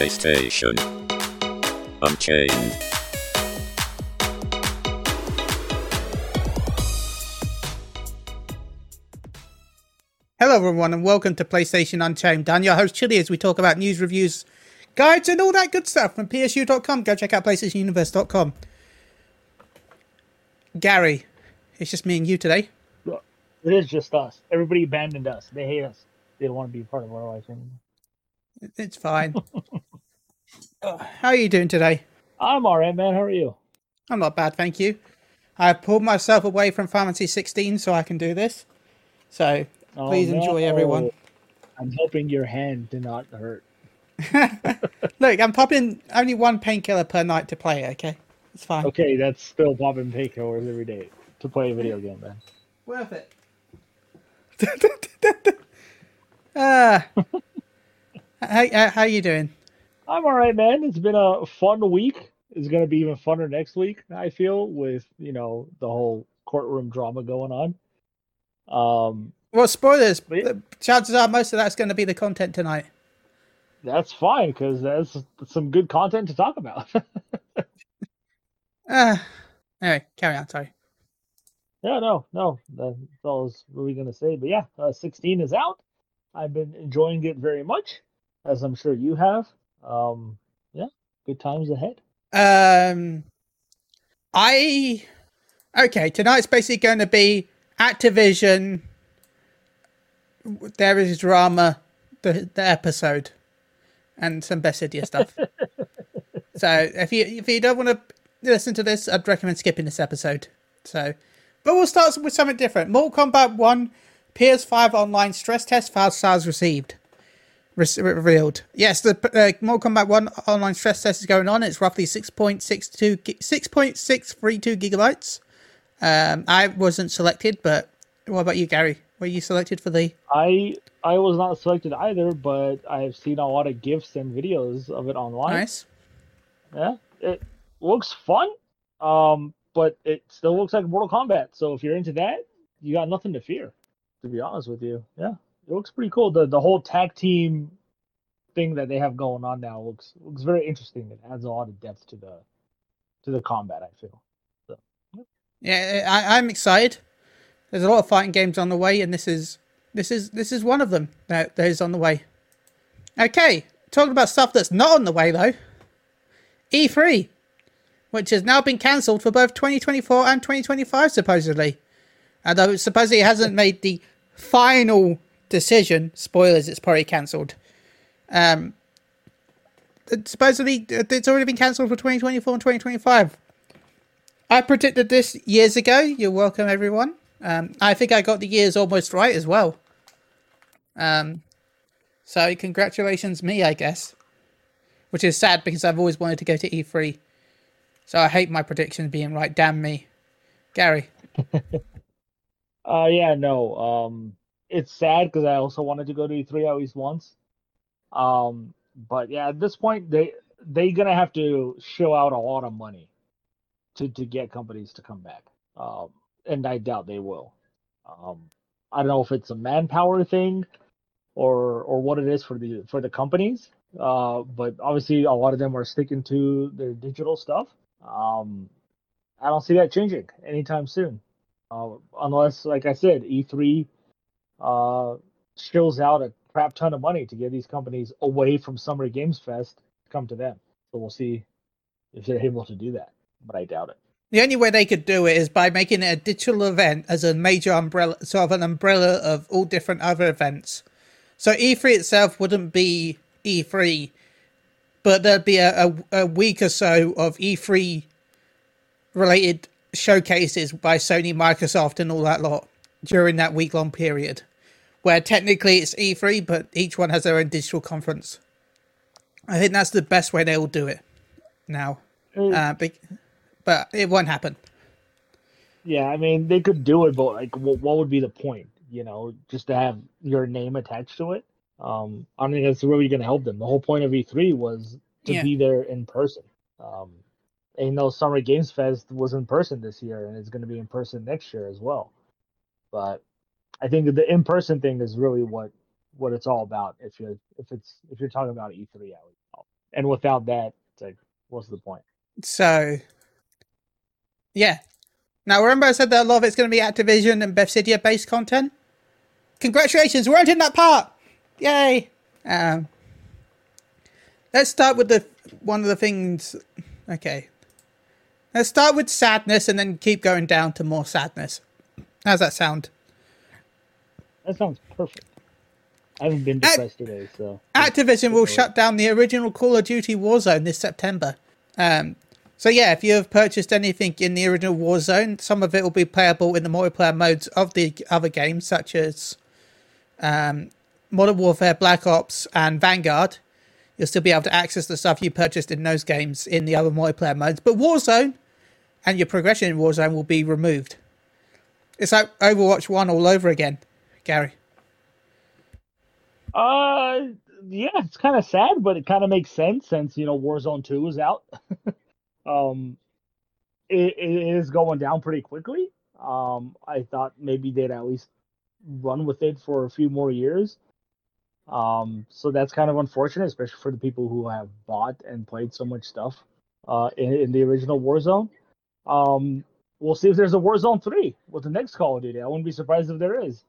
PlayStation. Unchained. Hello, everyone, and welcome to PlayStation Unchained. I'm your host, Chili, as we talk about news, reviews, guides, and all that good stuff from PSU.com. Go check out PlayStationUniverse.com. Gari, it's just me and you today. It is just us. Everybody abandoned us. They hate us. They don't want to be part of our life anymore. It's fine. Uh, How are you doing today? I'm all right, man. How are you? I'm not bad, thank you. I pulled myself away from Fantasy 16 so I can do this. So Oh, please enjoy, everyone. I'm hoping your hand did not hurt. Look, I'm popping only one painkiller per night to play, okay? It's fine. Okay, that's still popping painkillers every day to play a video game, man. Worth it. Ah. How, how, how you doing? I'm all right, man. It's been a fun week. It's gonna be even funner next week. I feel with you know the whole courtroom drama going on. Um, Well, spoilers. But yeah. The Chances are most of that's going to be the content tonight. that's fine because that's some good content to talk about. Ah. anyway, carry on. Sorry. Yeah, no, no, that's all I was really gonna say. But yeah, uh, 16 is out. I've been enjoying it very much, as I'm sure you have. Um, yeah, good times ahead. Um, I okay. Tonight's basically going to be Activision. There is drama, the the episode, and some Bethesda stuff. so if you if you don't want to listen to this, I'd recommend skipping this episode. So, but we'll start with something different. Mortal Kombat One PS5 online stress test file files received re- revealed. Yes, the uh, Mortal Kombat 1 online stress test is going on. It's roughly 6.62 gi- 6.632 gigabytes. Um, I wasn't selected, but what about you, Gari? Were you selected for the? I I was not selected either, but I've seen a lot of gifs and videos of it online. Nice. Yeah, it looks fun. Um, but it still looks like Mortal Kombat. So if you're into that, you got nothing to fear. To be honest with you, yeah, it looks pretty cool. The the whole tag team thing that they have going on now looks looks very interesting. It adds a lot of depth to the to the combat. I feel. Yeah, I, I'm excited. There's a lot of fighting games on the way, and this is this is this is one of them that, that is on the way. Okay, talking about stuff that's not on the way though. E3, which has now been cancelled for both 2024 and 2025 supposedly, although supposedly it hasn't made the final decision. Spoilers, it's probably cancelled. Um, supposedly it's already been cancelled for 2024 and 2025. I predicted this years ago. You're welcome, everyone. Um, I think I got the years almost right as well. Um, so congratulations, me, I guess. Which is sad because I've always wanted to go to E3. So I hate my predictions being right. Damn me, Gari. Uh, yeah, no. Um, it's sad because I also wanted to go to E3 at least once. Um, but yeah, at this point, they they gonna have to show out a lot of money to to get companies to come back. Um, and I doubt they will. Um, I don't know if it's a manpower thing or or what it is for the for the companies. Uh, but obviously, a lot of them are sticking to their digital stuff. Um, I don't see that changing anytime soon. Uh, unless, like I said, E3 uh, shills out a crap ton of money to get these companies away from Summer Games Fest to come to them. So we'll see if they're able to do that, but I doubt it. The only way they could do it is by making it a digital event as a major umbrella, sort of an umbrella of all different other events. So E3 itself wouldn't be E3, but there'd be a, a, a week or so of E3 related showcases by Sony, Microsoft, and all that lot during that week long period, where technically it's E3, but each one has their own digital conference. I think that's the best way they'll do it now. Uh, but, but it won't happen. Yeah, I mean they could do it, but like, what, what would be the point? You know, just to have your name attached to it. Um, I don't think that's really going to help them. The whole point of E3 was to Yeah. be there in person. Um, and Summer Games Fest was in person this year, and it's going to be in person next year as well. But I think the in person thing is really what what it's all about. If you're if it's if you're talking about E3, at least. and without that, it's like, what's the point? So, yeah. Now, remember I said that a lot of it's going to be Activision and Bethesda based content? Congratulations, we're in that part! Yay! Um, let's start with the one of the things. Okay. Let's start with sadness and then keep going down to more sadness. How's that sound? That sounds perfect. I haven't been depressed today, so Activision will shut down the original Call of Duty Warzone this September. Um, so yeah, if you have purchased anything in the original Warzone, some of it will be playable in the multiplayer modes of the other games, such as um, Modern Warfare, Black Ops, and Vanguard. You'll still be able to access the stuff you purchased in those games in the other multiplayer modes, but Warzone and your progression in Warzone will be removed. It's like Overwatch One all over again, Gari. Uh, yeah, it's kind of sad, but it kind of makes sense since you know Warzone Two is out. um, it, it is going down pretty quickly. Um, I thought maybe they'd at least run with it for a few more years. Um, so that's kind of unfortunate, especially for the people who have bought and played so much stuff uh, in, in the original Warzone. Um, we'll see if there's a Warzone 3 with the next Call of Duty. I wouldn't be surprised if there is.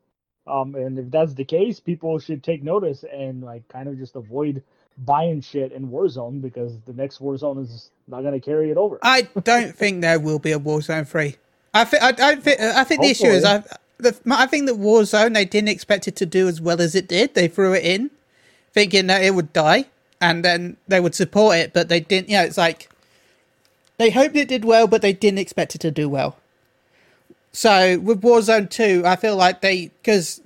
Um, and if that's the case, people should take notice and like kind of just avoid buying shit in Warzone because the next Warzone is not going to carry it over. I don't think there will be a Warzone three. I think I don't think I think the issue is I the, I think that Warzone they didn't expect it to do as well as it did. They threw it in, thinking that it would die, and then they would support it, but they didn't. You know, it's like they hoped it did well, but they didn't expect it to do well. So with Warzone two, I feel like they because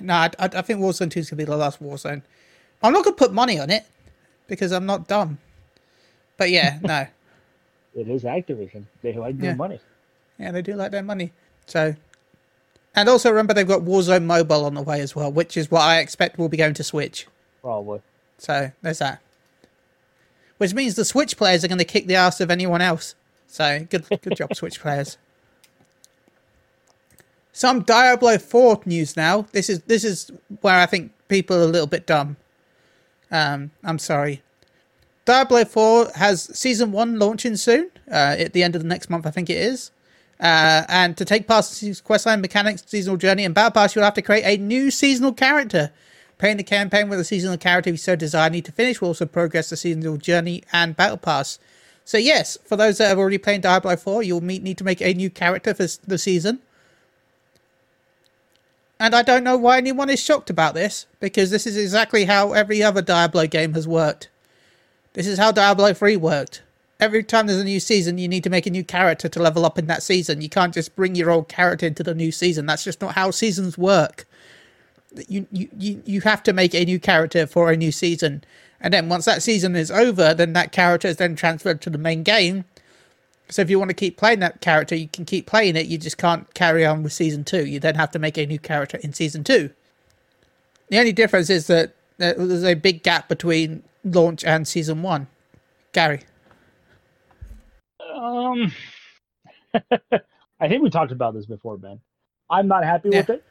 no, I, I think Warzone two is gonna be the last Warzone. I'm not gonna put money on it because I'm not dumb. But yeah, no. It is Activision. They like their Yeah. money. Yeah, they do like their money. So, and also remember they've got Warzone Mobile on the way as well, which is what I expect will be going to Switch. Probably. So there's that. Which means the Switch players are going to kick the ass of anyone else. So good, good job, Switch players. Some Diablo 4 news now. This is this is where I think people are a little bit dumb. Um, I'm sorry. Diablo 4 has season 1 launching soon, uh, at the end of the next month, I think it is. Uh, and to take part in questline mechanics, seasonal journey, and battle pass, you'll have to create a new seasonal character. Playing the campaign with a seasonal character you so desire need to finish will also progress the seasonal journey and battle pass. So yes, for those that have already played Diablo 4, you'll meet, need to make a new character for the season. And I don't know why anyone is shocked about this, because this is exactly how every other Diablo game has worked. This is how Diablo 3 worked. Every time there's a new season, you need to make a new character to level up in that season. You can't just bring your old character into the new season. That's just not how seasons work. You, you, you, have to make a new character for a new season. And then once that season is over, then that character is then transferred to the main game. So if you want to keep playing that character, you can keep playing it. You just can't carry on with season two. You then have to make a new character in season two. The only difference is that there's a big gap between launch and season one. Gari. Um, I think we talked about this before, Ben. I'm not happy with it.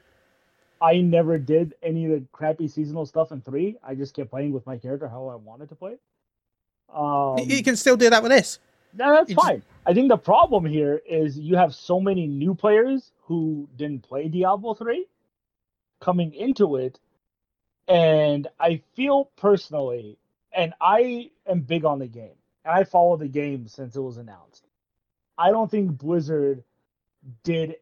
I never did any of the crappy seasonal stuff in three. I just kept playing with my character how I wanted to play. Um, you can still do that with this. No, that's just- fine. I think the problem here is you have so many new players who didn't play Diablo 3 coming into it. And I feel personally, and I am big on the game, and I follow the game since it was announced. I don't think Blizzard did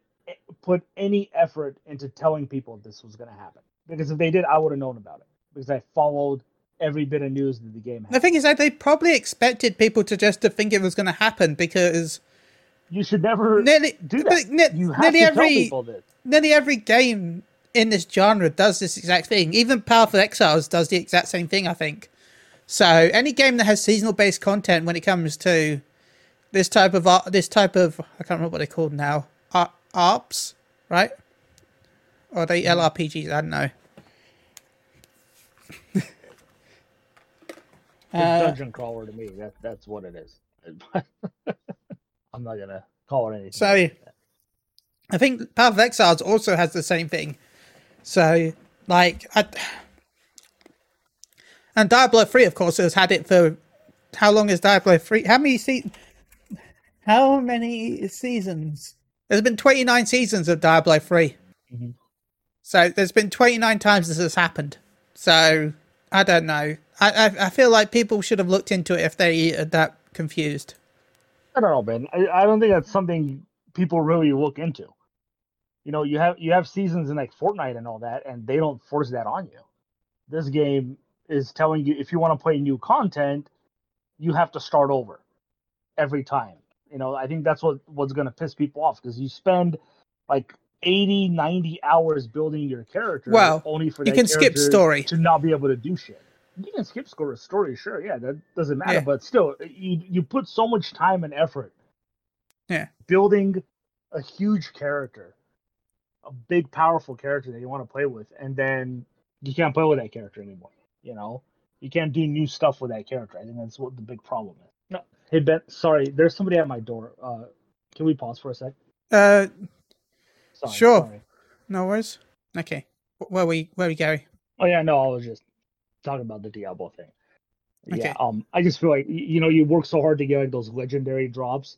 put any effort into telling people this was going to happen. Because if they did, I would have known about it. Because I followed every bit of news that the game had. The thing is that they probably expected people to just to think it was going to happen because You should never nearly, do that. ne- you have nearly to every tell people this. nearly every game in this genre does this exact thing. Even Path of Exiles does the exact same thing, I think. So any game that has seasonal based content when it comes to this type of art, this type of I can't remember what they're called now, Ar- ARPs, right? Or are they LRPGs? I don't know. Uh, dungeon crawler to me. That that's what it is. I'm not gonna call it anything. So I think Path of Exiles also has the same thing. So like I, and Diablo 3 of course has had it for how long is Diablo three? How many se- How many seasons? There's been 29 seasons of Diablo 3 Mhm. So there's been 29 times this has happened. So I don't know. I, I I feel like people should have looked into it if they are that confused. I don't know, Ben. I, I don't think that's something people really look into. You know, you have you have seasons in like Fortnite and all that, and they don't force that on you. This game is telling you if you want to play new content, you have to start over every time. You know, I think that's what what's going to piss people off because you spend like 80, 90 hours building your character Well, only for you can skip story. to not be able to do shit. You can skip score a story, sure, yeah, that doesn't matter. Yeah. But still, you you put so much time and effort Yeah. building a huge character, a big, powerful character that you want to play with, and then you can't play with that character anymore. You know, you can't do new stuff with that character. I think that's what the big problem is. No, hey Ben, sorry, there's somebody at my door. Uh, can we pause for a sec? Uh, Sorry, Sure. sorry. no worries. Okay, Wh- where we where we Gari? Oh yeah, no, I was just talking about the Diablo thing. Okay. Yeah, um, I just feel like you know you work so hard to get like those legendary drops,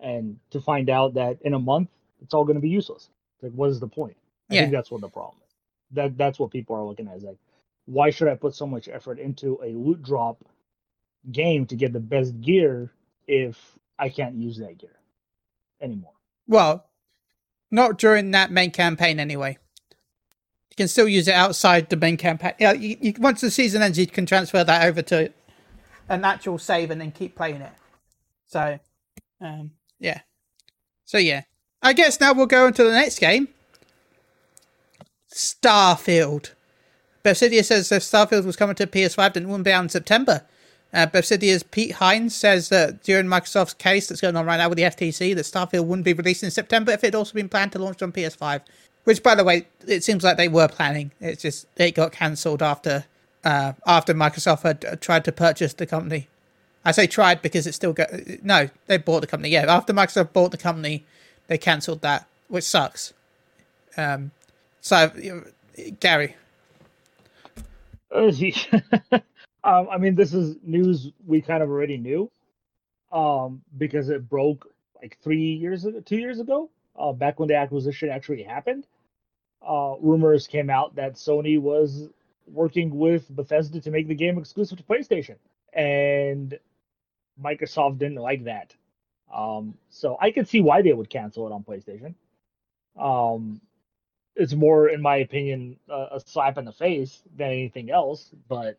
and to find out that in a month it's all going to be useless. Like, what is the point? I Yeah. think that's what the problem is. That that's what people are looking at. Is like, why should I put so much effort into a loot drop game to get the best gear if I can't use that gear anymore? Well, not during that main campaign anyway. You can still use it outside the main campaign. Yeah, you, you, once the season ends, you can transfer that over to an actual save and then keep playing it. So, um, yeah. So yeah, I guess now we'll go into the next game. Starfield. Bethesda says if Starfield was coming to PS5, then it wouldn't be out in September. Uh, Pete Hines says that during Microsoft's case that's going on right now with the FTC, that Starfield wouldn't be released in September if it had also been planned to launch on PS5. Which, by the way, it seems like they were planning. It's just it got cancelled after uh, after Microsoft had uh, tried to purchase the company. I say tried because it's still go- no, they bought the company. Yeah, after Microsoft bought the company, they cancelled that, which sucks. Um, so, Gari, um, I mean, this is news we kind of already knew, um, because it broke like three years ago, two years ago, uh, back when the acquisition actually happened. Uh, rumors came out that Sony was working with Bethesda to make the game exclusive to PlayStation, and Microsoft didn't like that. Um, so I could see why they would cancel it on PlayStation. Um, it's more, in my opinion, a, a slap in the face than anything else. But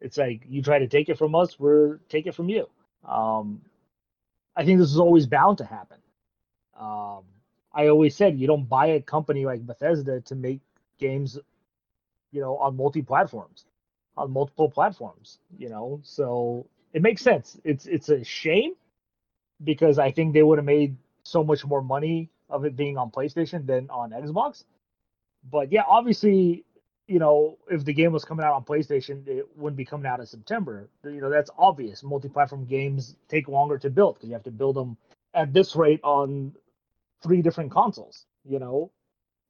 it's like you try to take it from us, we're take it from you. Um, I think this is always bound to happen. Um, I always said you don't buy a company like Bethesda to make games, you know, on multi platforms, on multiple platforms. You know, so it makes sense. It's it's a shame because I think they would have made so much more money of it being on PlayStation than on Xbox. But yeah, obviously, you know, if the game was coming out on PlayStation, it wouldn't be coming out in September. You know, that's obvious. Multi-platform games take longer to build because you have to build them at this rate on three different consoles. You know,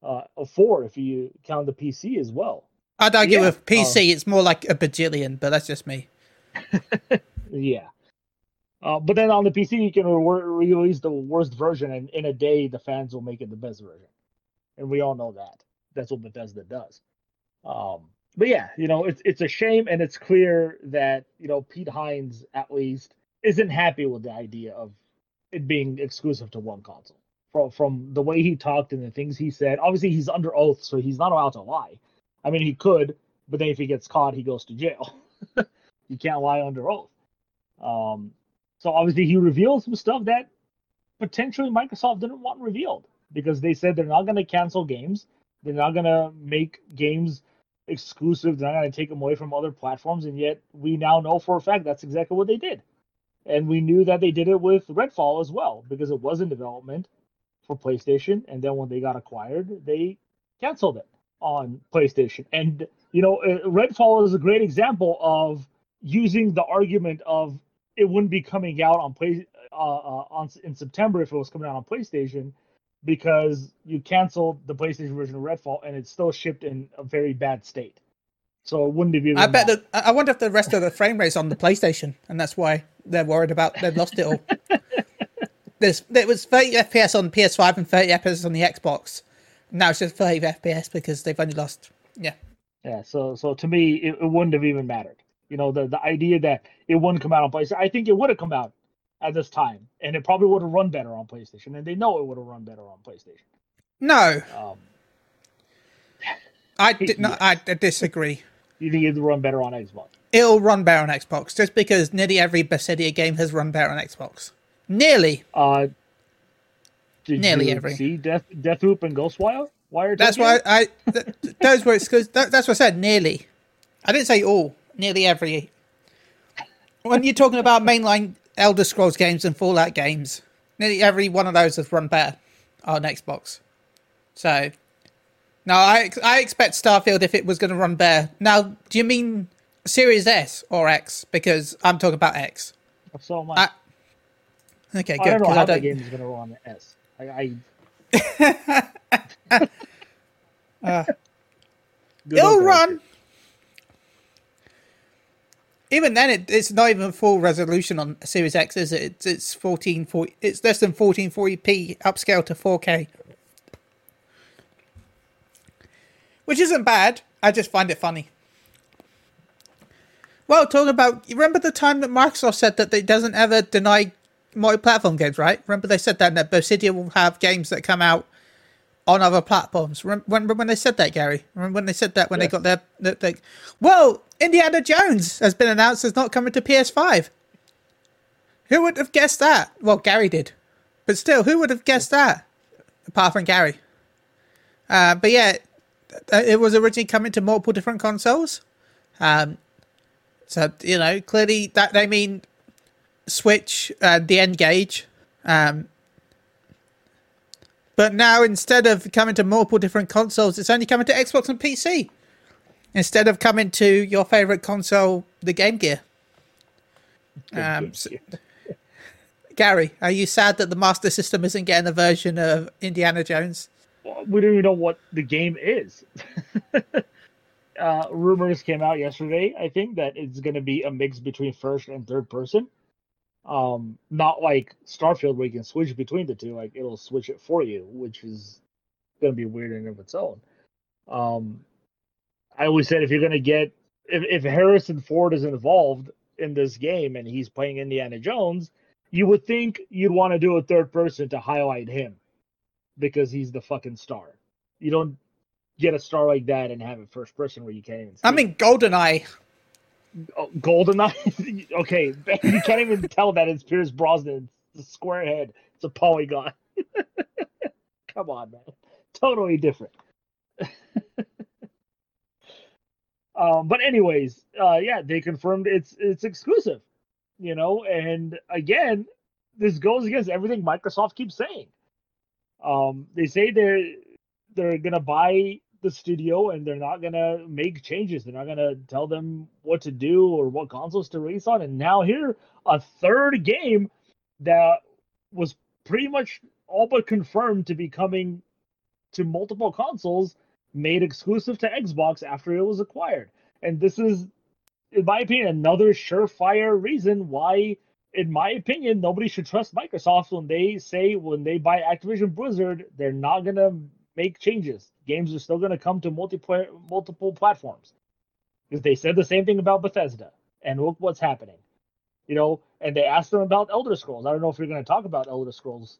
uh, or four if you count the PC as well. I'd argue Yeah, with PC, it's more like a bajillion, but that's just me. Yeah. Uh, but then on the PC, you can re- release the worst version, and in a day, the fans will make it the best version. And we all know that. That's what Bethesda does. Um, but yeah, you know, it's it's a shame, and it's clear that you know Pete Hines at least isn't happy with the idea of it being exclusive to one console. From from the way he talked and the things he said, obviously he's under oath, so he's not allowed to lie. I mean, he could, but then if he gets caught, he goes to jail. you can't lie under oath. Um, so obviously he revealed some stuff that potentially Microsoft didn't want revealed because they said they're not going to cancel games, they're not going to make games exclusive, they're not going to take them away from other platforms, and yet we now know for a fact that's exactly what they did. And we knew that they did it with Redfall as well because it was in development for PlayStation, and then when they got acquired, they canceled it on PlayStation. And you know, uh, Redfall is a great example of using the argument of it wouldn't be coming out on play uh, uh, on in September if it was coming out on PlayStation because you canceled the PlayStation version of Redfall and it's still shipped in a very bad state. So it wouldn't even. I bet that I wonder if the rest of the frame rate's on the PlayStation, and that's why they're worried about they've lost it all. There's it was 30 FPS on PS5 and 30 FPS on the Xbox. Now it's just 30 FPS because they've only lost. Yeah, Yeah, so so to me, it, it wouldn't have even mattered. You know, the the idea that it wouldn't come out on PlayStation, I think it would have come out at this time, and it probably would have run better on PlayStation, and they know it would have run better on PlayStation. no, Um, I did not. I disagree. you think it'd run better on Xbox? It'll run better on Xbox just because nearly every Bethesda game has run better on Xbox. Nearly. Uh, did Nearly you every. see Death Deathloop and Ghostwire? Wire That's why I. Th- th- those were that, that's what I said. Nearly. I didn't say all. Nearly every. When you're talking about mainline Elder Scrolls games and Fallout games, nearly every one of those has run better on Xbox. So, no, I I expect Starfield if it was going to run better. Now, do you mean Series S or X? Because I'm talking about X. So much. I- Okay, good. I don't know how I that don't. game is going to run S. I, I uh, Good It'll run. Even then, it, it's not even full resolution on Series X, is it? It's, it's fourteen forty. It's less than fourteen forty p upscale to four K, which isn't bad. I just find it funny. Well, talking about, you remember the time that Microsoft said that they doesn't ever deny multi-platform games, right? Remember they said that, that Obsidian will have games that come out on other platforms. Remember, when they said that, Gari? Remember when they said that when they got their, their, well, Indiana Jones has been announced as not coming to PS5. Who would have guessed that? Well, Gari did, but still, who would have guessed that? Apart from Gari. Uh, but yeah, it was originally coming to multiple different consoles. Um, so you know, clearly that they mean Switch, uh, the N-Gage. Um, but now instead of coming to multiple different consoles, it's only coming to Xbox and PC. Instead of coming to your favorite console, the Game Gear. Um, so- Gari, are you sad that the Master System isn't getting a version of Indiana Jones? we don't even know what the game is. uh, rumors came out yesterday, I think, that it's going to be a mix between first and third person. Um, not like Starfield where you can switch between the two. Like it'll switch it for you, which is going to be weird in and of its own. Um, I always said if you're going to get if if Harrison Ford is involved in this game and he's playing Indiana Jones, you would think you'd want to do a third person to highlight him because he's the fucking star. You don't get a star like that and have it first person where you can't even. I mean, GoldenEye. Goldeneye. okay, you can't even tell that it's Pierce Brosnan. It's a square head. It's a polygon. Come on, man. Totally different. um, but anyways, uh, yeah, they confirmed it's it's exclusive. You know, and again, this goes against everything Microsoft keeps saying. Um, they say they're they're gonna buy the studio and they're not gonna make changes. They're not gonna tell them what to do or what consoles to release on. And now here, a third game that was pretty much all but confirmed to be coming to multiple consoles, made exclusive to Xbox after it was acquired. And this is, in my opinion, another surefire reason why, in my opinion, nobody should trust Microsoft when they say when they buy Activision Blizzard, they're not gonna make changes. Games are still gonna come to multiplayer multiple platforms. Because they said the same thing about Bethesda. And look what's happening. You know, and they asked them about Elder Scrolls. I don't know if you're gonna talk about Elder Scrolls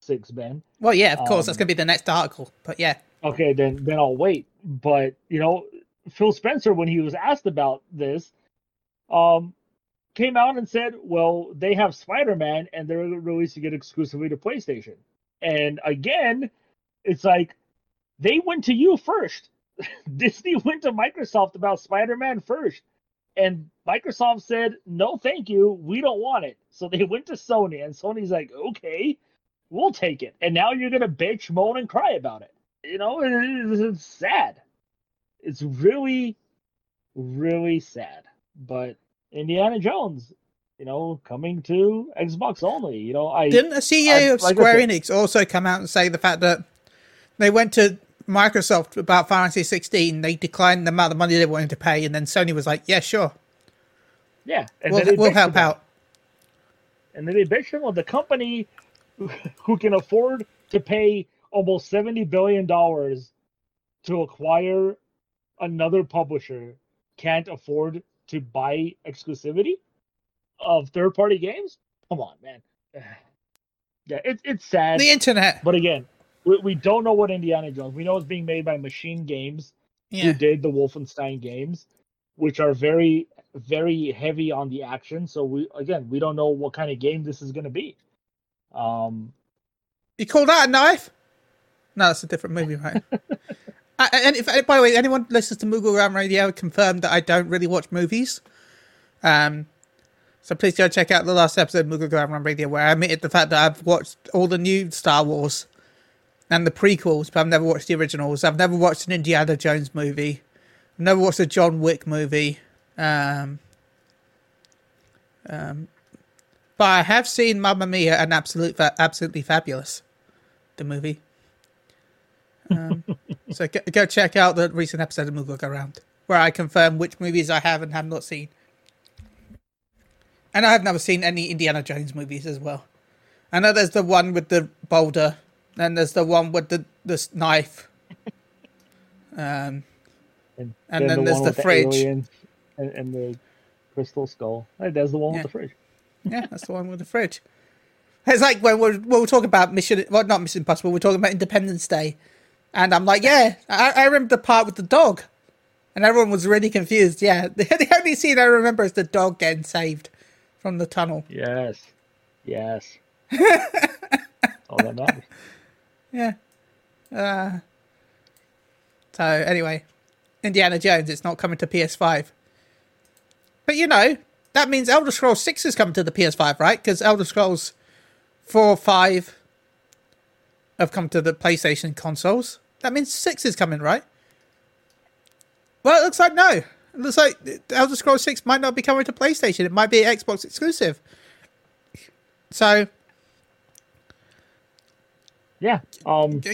six, Ben. Well, yeah, of course, that's Um, going to be the next article. But yeah, Okay, then then I'll wait. But you know, Phil Spencer, when he was asked about this, um, came out and said, "Well, they have Spider-Man, and they're releasing it exclusively to PlayStation." And again, it's like they went to you first. Disney went to Microsoft about Spider-Man first, and Microsoft said, "No, thank you, we don't want it." So they went to Sony, and Sony's like, "Okay, we'll take it." And now you're gonna bitch, moan, and cry about it you know, it, it- it's sad. It's really, really sad. But Indiana Jones, you know, coming to Xbox only. You know, I didn't a CEO I- of Square Enix also come out and say the fact that they went to Microsoft about Final Fantasy 16, they declined the amount of money they wanted to pay, and then Sony was like, "Yeah, sure, Yeah, and we'll, we'll help out." And then they bitched him. Well, the company who can afford to pay almost seventy billion dollars to acquire another publisher can't afford to buy exclusivity of third-party games. Come on, man. Yeah, it's it's sad. The internet, But again, we, we don't know what Indiana Jones. We know it's being made by Machine Games, who did the Wolfenstein games, which are very, very heavy on the action. So we again, we don't know what kind of game this is going to be. Um, you call that a knife? No, that's a different movie, right? Uh, and if, by the way, anyone listens to Moogle Ram Radio, confirmed that I don't really watch movies. Um, so please go check out the last episode of Moogle Ram Radio, where I admitted the fact that I've watched all the new Star Wars and the prequels, but I've never watched the originals. I've never watched an Indiana Jones movie. I've never watched a John Wick movie. Um, um, but I have seen Mamma Mia and Absolute, fa- Absolutely Fabulous, the movie. Um, so go, go check out the recent episode of Moogle Go Around, where I confirm which movies I have and have not seen. And I have never seen any Indiana Jones movies as well. I know there's the one with the boulder, and there's the one with the this knife. Um, and, And then there's one the with fridge. aliens and, and the crystal skull. Hey, there's the one Yeah. with the fridge. yeah, that's the one with the fridge. It's like when we're, we'll talk about Mission, well, not Mission Impossible, we're talking about Independence Day. And I'm like, yeah, I, I remember the part with the dog. And everyone was really confused. Yeah, the, the only scene I remember is the dog getting saved from the tunnel. Yes, yes. All that matters. Yeah. Uh, so, anyway, Indiana Jones, it's not coming to PS5. But you know, that means Elder Scrolls 6 is coming to the PS5, right? Because Elder Scrolls 4, or 5 have come to the PlayStation consoles. That means 6 is coming, right? Well, it looks like no. It looks like Elder Scrolls 6 might not be coming to PlayStation. It might be Xbox exclusive. So, Yeah. Um.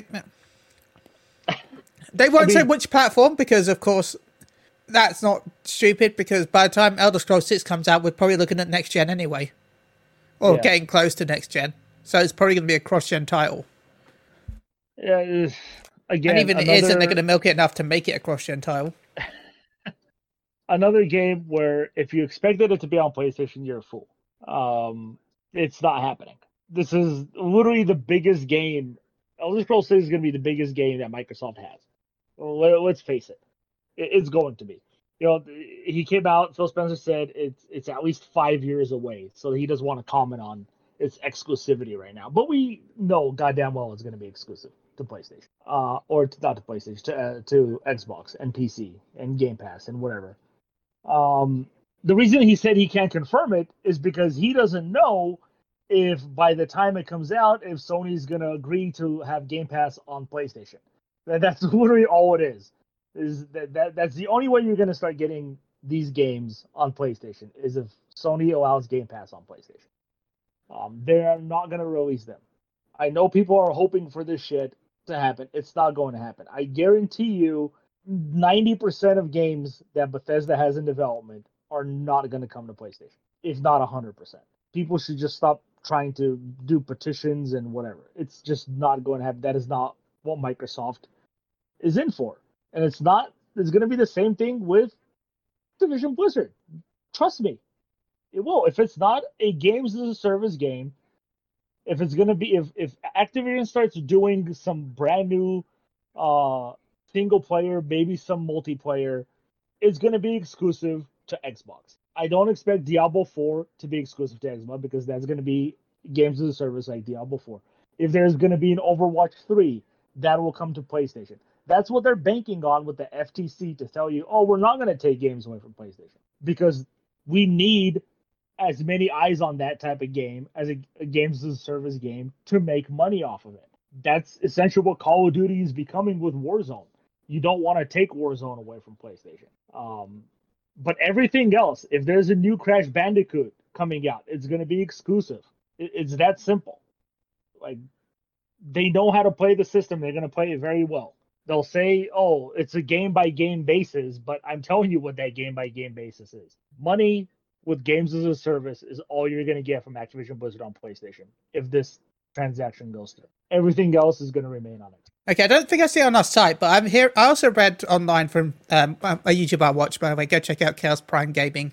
They won't I say which platform because, of course, that's not stupid. Because by the time Elder Scrolls Six comes out, we're probably looking at next gen anyway, or Yeah. getting close to next gen. So it's probably going to be a cross gen title. Yeah. Again, and even if it isn't, they're going to milk it enough to make it a cross gen title. another game where if you expected it to be on PlayStation, you're a fool. Um, it's not happening. This is literally the biggest game. Elder Scrolls 6 is going to be the biggest game that Microsoft has. Let- let's face it. It- It's going to be. You know, he came out. Phil Spencer said it's it's at least five years away, so he doesn't want to comment on its exclusivity right now. But we know goddamn well it's going to be exclusive to PlayStation, uh, or to, not to PlayStation, to, uh, to Xbox and PC and Game Pass and whatever. Um, the reason he said he can't confirm it is because he doesn't know if by the time it comes out, if Sony's gonna agree to have Game Pass on PlayStation. That, that's literally all it is. Is that, that that's the only way you're gonna start getting these games on PlayStation is if Sony allows Game Pass on PlayStation. Um, they're not gonna release them. I know people are hoping for this shit to happen. It's not going to happen. I guarantee you, 90% of games that Bethesda has in development are not to come to PlayStation, if not 100%. People should just stop trying to do petitions and whatever. It's just not going to happen. That is not what Microsoft is in for. And it's not, it's going to be the same thing with Activision Blizzard. Trust me, it will. If it's not a games as a service game, if it's going to be, if, if Activision starts doing some brand new uh, single player, maybe some multiplayer, it's going to be exclusive to Xbox. I don't expect Diablo 4 to be exclusive to Xbox because that's going to be games as a service like Diablo 4. If there's going to be an Overwatch 3, that will come to PlayStation. That's what they're banking on with the FTC to tell you, oh, we're not going to take games away from PlayStation because we need as many eyes on that type of game as a, a games as a service game to make money off of it. That's essentially what Call of Duty is becoming with Warzone. You don't want to take Warzone away from PlayStation. Um, but everything else, if there's a new Crash Bandicoot coming out, it's going to be exclusive. It's that simple. Like they know how to play the system. They're going to play it very well. they'll say, "Oh, it's a game by game basis," but I'm telling you what that game by game basis is. Money with games as a service is all you're going to get from Activision Blizzard on PlayStation if this transaction goes through. Everything else is going to remain on it. Okay, I don't think I see it on our site, but I'm here. I also read online from um, a YouTuber I watch, by the way. Go check out Chaos Prime Gaming.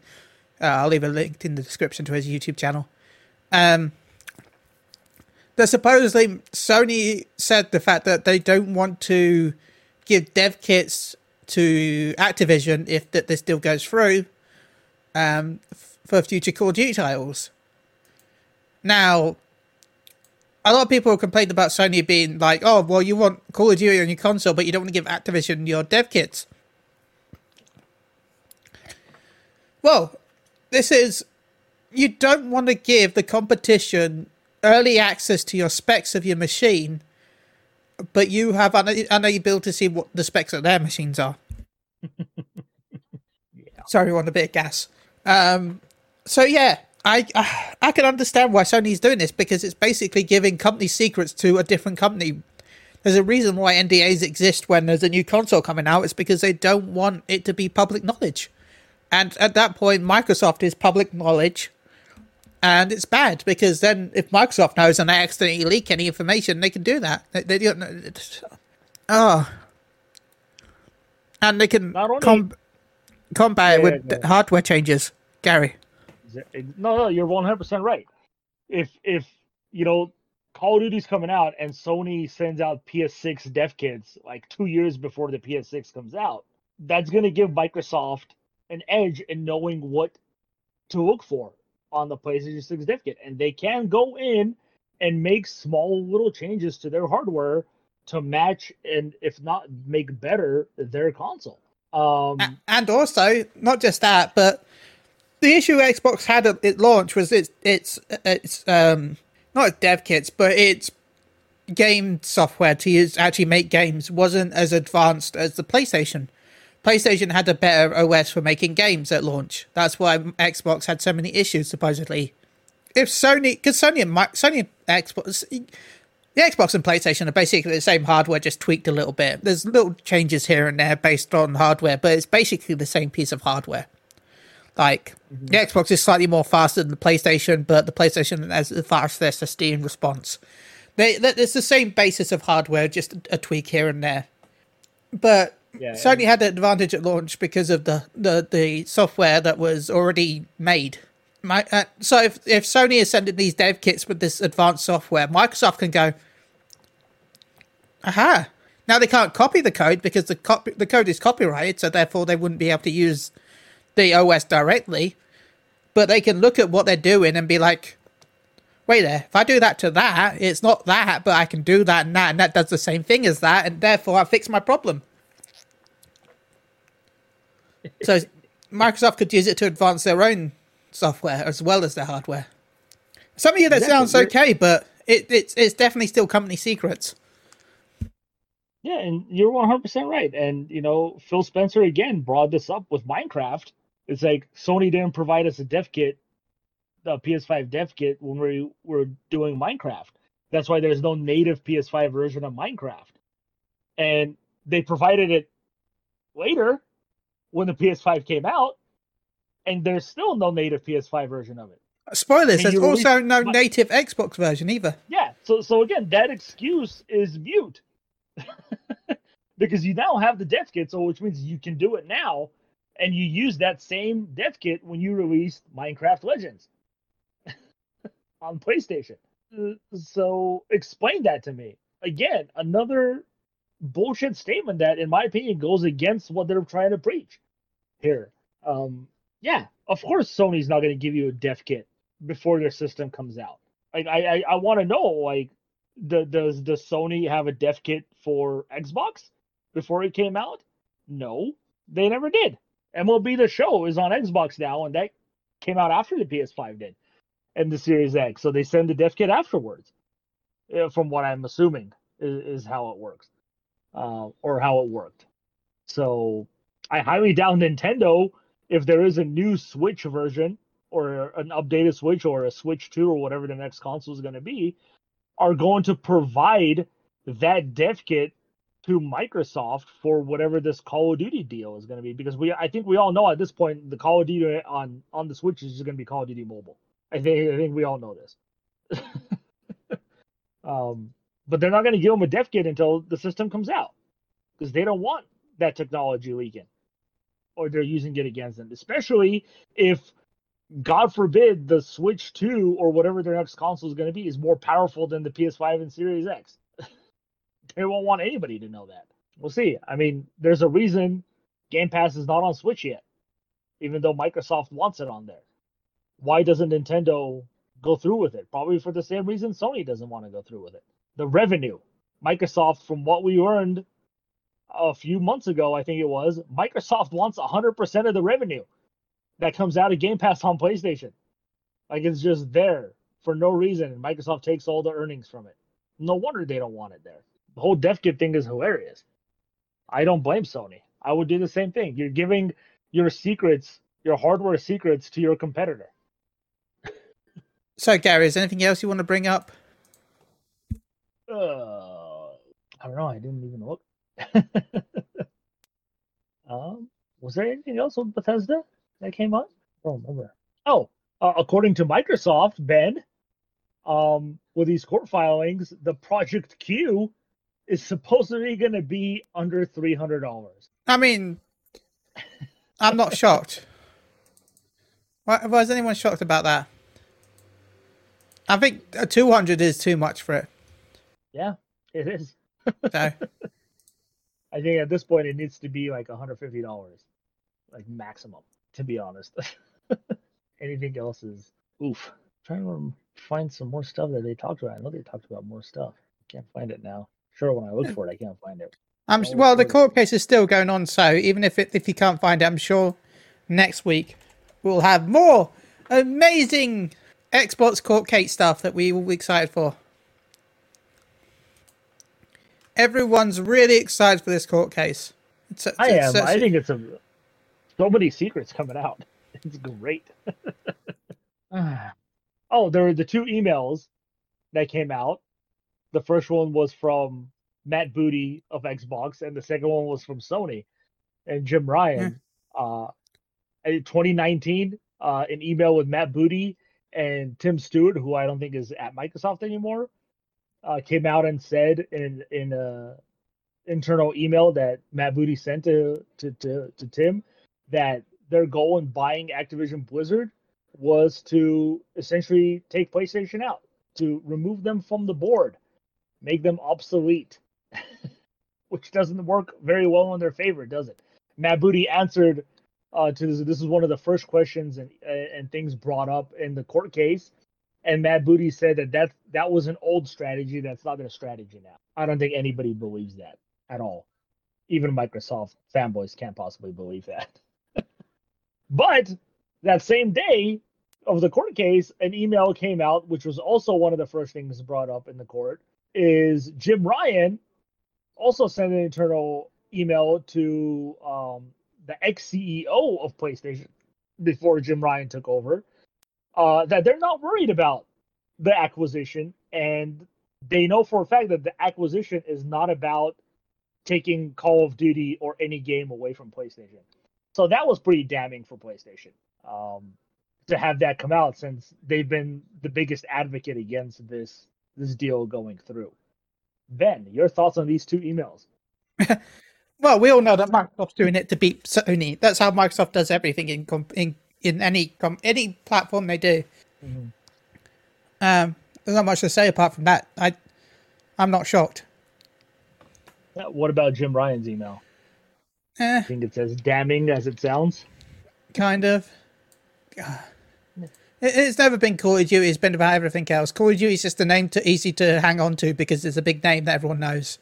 Uh, I'll leave a link in the description to his YouTube channel. Um, that supposedly Sony said the fact that they don't want to give dev kits to Activision if that this deal goes through um, for future Call of Duty titles. Now, a lot of people have complained about Sony being like, "Oh, well, you want Call of Duty on your console, but you don't want to give Activision your dev kits." Well, this is you don't want to give the competition early access to your specs of your machine, but you have una- unable to see what the specs of their machines are. yeah. Sorry, want a bit of gas. Um, so yeah, I, I I can understand why Sony's doing this because it's basically giving company secrets to a different company. There's a reason why NDAs exist when there's a new console coming out. It's because they don't want it to be public knowledge. And at that point, Microsoft is public knowledge, and it's bad because then if Microsoft knows and they accidentally leak any information, they can do that. They, they don't. Oh, ah. and they can only- com- combat it Yeah, with yeah. hardware changes. Gari. No, no, you're 100% right. If if you know Call of Duty's coming out and Sony sends out PS6 dev kits like 2 years before the PS6 comes out, that's going to give Microsoft an edge in knowing what to look for on the PlayStation 6 dev kit and they can go in and make small little changes to their hardware to match and if not make better their console. Um and also not just that, but the issue Xbox had at launch was its its its um not dev kits, but its game software to use actually make games wasn't as advanced as the PlayStation. PlayStation had a better OS for making games at launch. That's why Xbox had so many issues supposedly. If Sony, because Sony and Mi- Sony and Xbox, the Xbox and PlayStation are basically the same hardware, just tweaked a little bit. There's little changes here and there based on hardware, but it's basically the same piece of hardware. Like the Xbox is slightly more faster than the PlayStation, but the PlayStation has a faster in response. They, they- it's the same basis of hardware, just a, tweak here and there. But Yeah, Sony had an advantage at launch because of the, the, the software that was already made. My, uh, so if, if Sony is sending these dev kits with this advanced software, Microsoft can go, aha. Now they can't copy the code because the the code is copyrighted, so therefore they wouldn't be able to use the OS directly. But they can look at what they're doing and be like, wait there, if I do that to that, it's not that, but I can do that and that, and that does the same thing as that, and therefore I fix my problem. so Microsoft could use it to advance their own software as well as their hardware. Some of you that Exactly. sounds okay, but it, it's it's definitely still company secrets. Yeah, and you're 100% right. And, you know, Phil Spencer again brought this up with Minecraft. It's like Sony didn't provide us a dev kit, the PS5 dev kit, when we were doing Minecraft. That's why there's no native PS5 version of Minecraft. And they provided it later when the PS5 came out, and there's still no native PS5 version of it. Spoilers, there's also no but- native Xbox version either. Yeah. So so again, that excuse is mute. because you now have the dev kit, so which means you can do it now, and you use that same dev kit when you released Minecraft Legends on PlayStation. So explain that to me. Again, another bullshit statement that, in my opinion, goes against what they're trying to preach here. Um, yeah, of course Sony's not going to give you a dev kit before their system comes out. Like I I, I want to know like the, does does Sony have a dev kit for Xbox before it came out? No, they never did. MLB The Show is on Xbox now, and that came out after the PS5 did, and the Series X. So they send the dev kit afterwards, uh, from what I'm assuming is, is how it works, uh, or how it worked. So I highly doubt Nintendo, if there is a new Switch version or an updated Switch or a Switch 2 or whatever the next console is going to be, are going to provide that dev kit to Microsoft for whatever this Call of Duty deal is going to be because we I think we all know at this point the Call of Duty on on the Switch is just going to be Call of Duty Mobile. I think I think we all know this. um, but they're not going to give them a dev kit until the system comes out because they don't want that technology leaking or they're using it against them, especially if God forbid the Switch 2 or whatever their next console is going to be is more powerful than the PS5 and Series X. they won't want anybody to know that. We'll see. I mean, there's a reason Game Pass is not on Switch yet, even though Microsoft wants it on there. Why doesn't Nintendo go through with it? Probably for the same reason Sony doesn't want to go through with it. The revenue. Microsoft, from what we earned a few months ago, I think it was, Microsoft wants 100% of the revenue that comes out of Game Pass on PlayStation. Like it's just there for no reason, and Microsoft takes all the earnings from it. No wonder they don't want it there. The whole dev kit thing is hilarious. I don't blame Sony. I would do the same thing. You're giving your secrets, your hardware secrets, to your competitor. So, Gari, is there anything else you want to bring up? Uh, I don't know. I didn't even look. um, was there anything else with Bethesda that came up? I don't remember. Oh, uh, according to Microsoft, Ben, um, with these court filings, the Project Q is supposedly going to be under three hundred dollars. I mean, I'm not shocked. Why, is anyone shocked about that? I think a 200 is too much for it. Yeah, it is. So, I think at this point it needs to be like $150, like maximum, to be honest. Anything else is oof. trying to find some more stuff that they talked about. I know they talked about more stuff. Can't find it now. Sure, when I look for it, I can't find it. I'm Well, well. The court case is still going on, so even if it, if you can't find it, I'm sure next week we'll have more amazing Xbox court case stuff that we will be excited for. Everyone's really excited for this court case. It's, I it's- am. it's- I think it's a so many secrets coming out. It's great. oh, there were the two emails that came out. The first one was from Matt Booty of Xbox, and the second one was from Sony and Jim Ryan. Uh, in 2019, uh, an email with Matt Booty and Tim Stuart, who I don't think is at Microsoft anymore, uh, came out and said in in a internal email that Matt Booty sent to to to, to Tim that their goal in buying Activision Blizzard was to essentially take PlayStation out, to remove them from the board, make them obsolete, which doesn't work very well in their favor, does it? Matt Booty answered uh, to this. This is one of the first questions and and things brought up in the court case. And Matt Booty said that that, that was an old strategy. That's not their strategy now. I don't think anybody believes that at all. Even Microsoft fanboys can't possibly believe that. but that same day of the court case, an email came out, which was also one of the first things brought up in the court, is Jim Ryan also sent an internal email to um, the ex CEO of PlayStation before Jim Ryan took over uh, that they're not worried about the acquisition, and they know for a fact that the acquisition is not about taking Call of Duty or any game away from PlayStation. So that was pretty damning for PlayStation um, to have that come out, since they've been the biggest advocate against this this deal going through. Ben, your thoughts on these two emails? Well, we all know that Microsoft's doing it to beat Sony. That's how Microsoft does everything in com- in in any com- any platform they do. Mhm. Um, there's not much to say apart from that. I I'm not shocked. Uh, What about Jim Ryan's email? Eh, I think it's as damning as it sounds. kind of. It, it's never been Call of Duty. It's been about everything else. Call of Duty is just a name to easy to hang on to because it's a big name that everyone knows.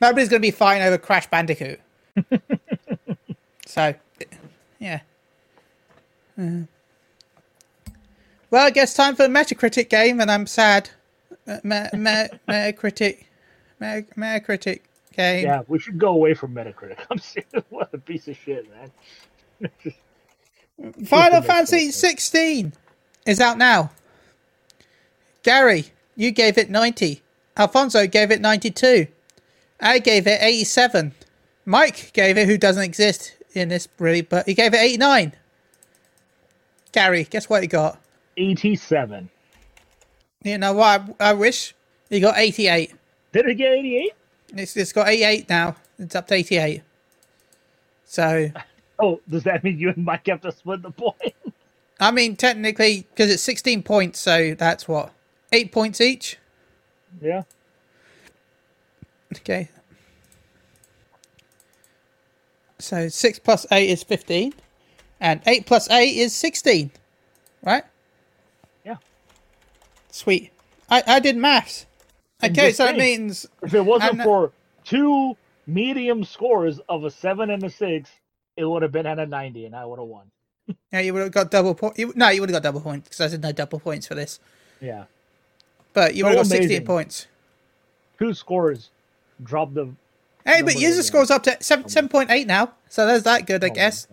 Nobody's going to be fine over Crash Bandicoot. so, yeah. Uh, well, I guess time for the Metacritic game, and I'm sad. Uh, Me- me- Metacritic, Me- Metacritic game. Yeah, we should go away from Metacritic. I'm serious. What a piece of shit, man. Final Fantasy 16 is out now. Gari, you gave it 90. Alfonso gave it 92. I gave it 87. Mike gave it, who doesn't exist in this really, but he gave it 89. Gari, guess what he got? 87. You know what? I, I wish he got 88. Did it get 88? It's, it's got 88 now. It's up to 88. So, Oh, does that mean you and Mike have to split the point? I mean, technically, because it's 16 points, so that's what? Eight points each? yeah. Okay. So 6 plus 8 is 15. And 8 plus 8 is 16. Right? Yeah. Sweet. I, I did maths. Okay, so saying. means. If it wasn't I'm for two medium scores of a 7 and a 6, it would have been at a 90 and I would have won. Yeah, you would have got double point. You, no, you would have got double points because I said no double points for this. Yeah. But you So would have got 16 amazing. points. Two scores dropped the. Hey, but user scores up to 7, 7.8 now. So there's that good, I Oh guess.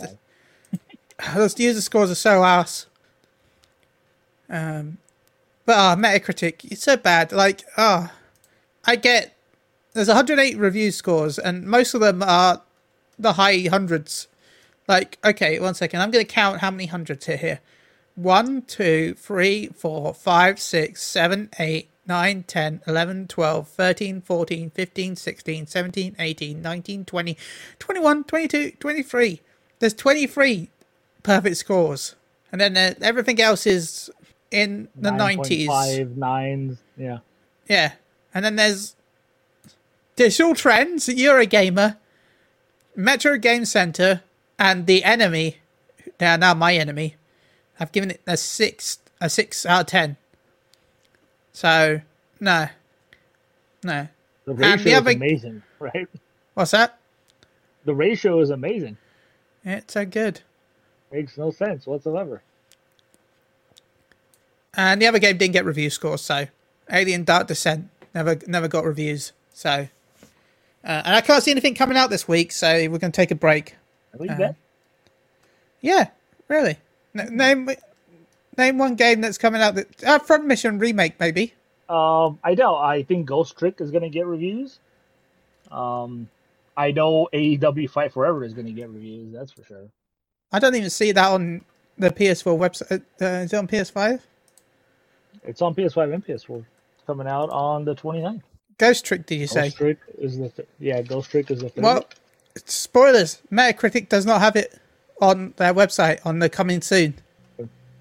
Those user scores are so ass. Um, but ah, Metacritic, it's so bad. Like, ah, I get there's 108 review scores, and most of them are the high hundreds. Like, okay, one second, I'm going to count how many hundreds are here. One, two, three, four, five, six, seven, eight, nine, 10, 11, 12, 13, 14, 15, 16, 17, 18, 19, 20, 21, 22, 23. There's 23 perfect scores. And then uh, everything else is in the 90s. 9.5, nines. Yeah. Yeah. And then there's Digital Trends, Eurogamer, Metro Game Center, and The Enemy. They are now my enemy. I've given it a six, a six out of ten. So, no, no. The ratio the is other- amazing, right? What's that? The ratio is amazing. It's so good. Makes no sense whatsoever. And the other game didn't get review scores, so Alien Dark Descent never never got reviews. So, uh, and I can't see anything coming out this week, so we're going to take a break. I Uh, that. Yeah, really. N- name name one game that's coming out that uh, Front Mission remake maybe. Um, I doubt. I think Ghost Trick is going to get reviews. Um, I know AEW Fight Forever is going to get reviews. That's for sure. I don't even see that on the PS4 website. Uh, is it on PS5? It's on PS5 and PS4. It's coming out on the 29th. Ghost Trick, did you say? Ghost Trick is the th- yeah. Ghost Trick is the third. Well, spoilers. Metacritic does not have it on their website on the coming soon.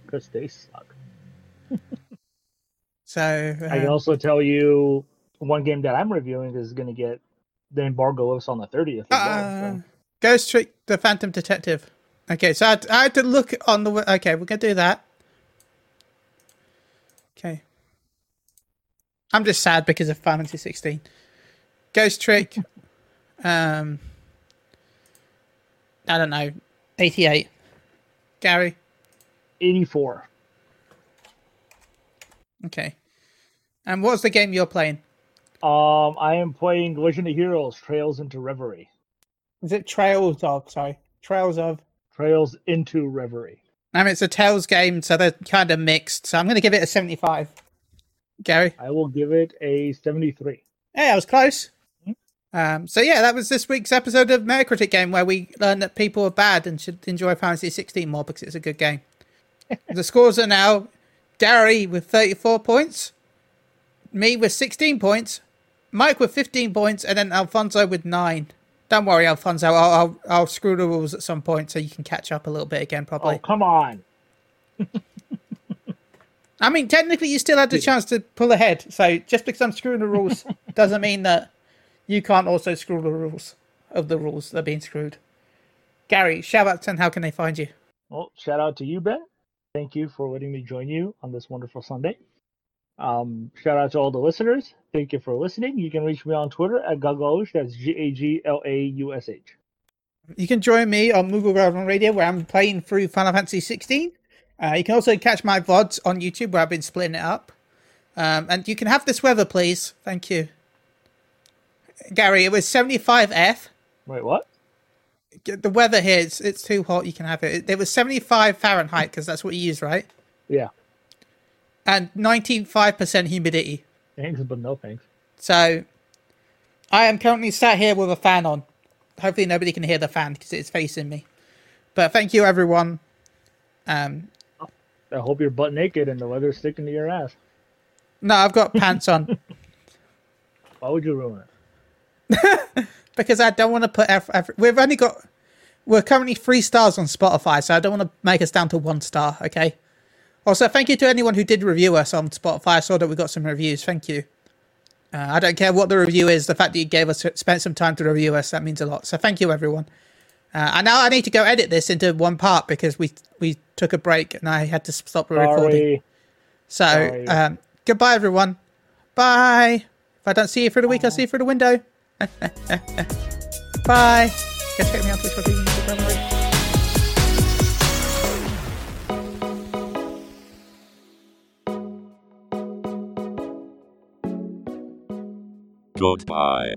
because they suck. So uh, I can also tell you one game that I'm reviewing is going to get the embargo lifts on the 30th. Uh, well, so. Ghost Trick, the Phantom Detective. Okay, so I had, I had to look on the. Okay, we're gonna do that. Okay. I'm just sad because of Final Fantasy 16. Ghost Trick. um. I don't know. 88. Gari. 84. Okay. And what's the game you're playing? Um, I am playing Legend of Heroes: Trails into Reverie. Is it Trails of? Sorry, Trails of. Trails into Reverie. I mean, it's a Tales game, so they're kind of mixed. So I'm going to give it a 75. Gari. I will give it a 73. Hey, I was close. Um, so yeah, that was this week's episode of Metacritic Game, where we learned that people are bad and should enjoy Fantasy 16 more because it's a good game. the scores are now Gari with 34 points, me with 16 points, Mike with 15 points, and then Alfonso with nine. Don't worry, Alfonso. I'll, I'll I'll screw the rules at some point so you can catch up a little bit again, probably. Oh, come on. I mean, technically, you still had the chance to pull ahead. So just because I'm screwing the rules doesn't mean that you can't also screw the rules of the rules that are being screwed. Gari, shout out and how can they find you? Well, shout out to you, Ben. Thank you for letting me join you on this wonderful Sunday. Um, shout out to all the listeners. Thank you for listening. You can reach me on Twitter at Gaglaush. That's G A G L A U S H. You can join me on Moogle Relevant Radio where I'm playing through Final Fantasy 16. Uh, you can also catch my VODs on YouTube where I've been splitting it up. Um, and you can have this weather, please. Thank you. Gari, it was 75F. Wait, what? The weather here, it's, it's too hot. You can have it. It, was 75 Fahrenheit because that's what you use, right? Yeah. and 95% humidity. Thanks, but no thanks. So I am currently sat here with a fan on. Hopefully, nobody can hear the fan because it's facing me. But thank you, everyone. Um, I hope you're butt naked and the weather's sticking to your ass. no, I've got pants on Why would you ruin it? because I don't want to put. Eff- eff- we've only got. We're currently three stars on Spotify, so I don't want to make us down to one star. Okay. Also, thank you to anyone who did review us on Spotify. I saw that we got some reviews. Thank you. Uh, I don't care what the review is. The fact that you gave us spent some time to review us that means a lot. So thank you, everyone. Uh, and now I need to go edit this into one part because we we took a break and I had to stop the recording. So Sorry. um, goodbye, everyone. Bye. If I don't see you through the week, I'll see you through the window. Bye. Go check me out Goodbye.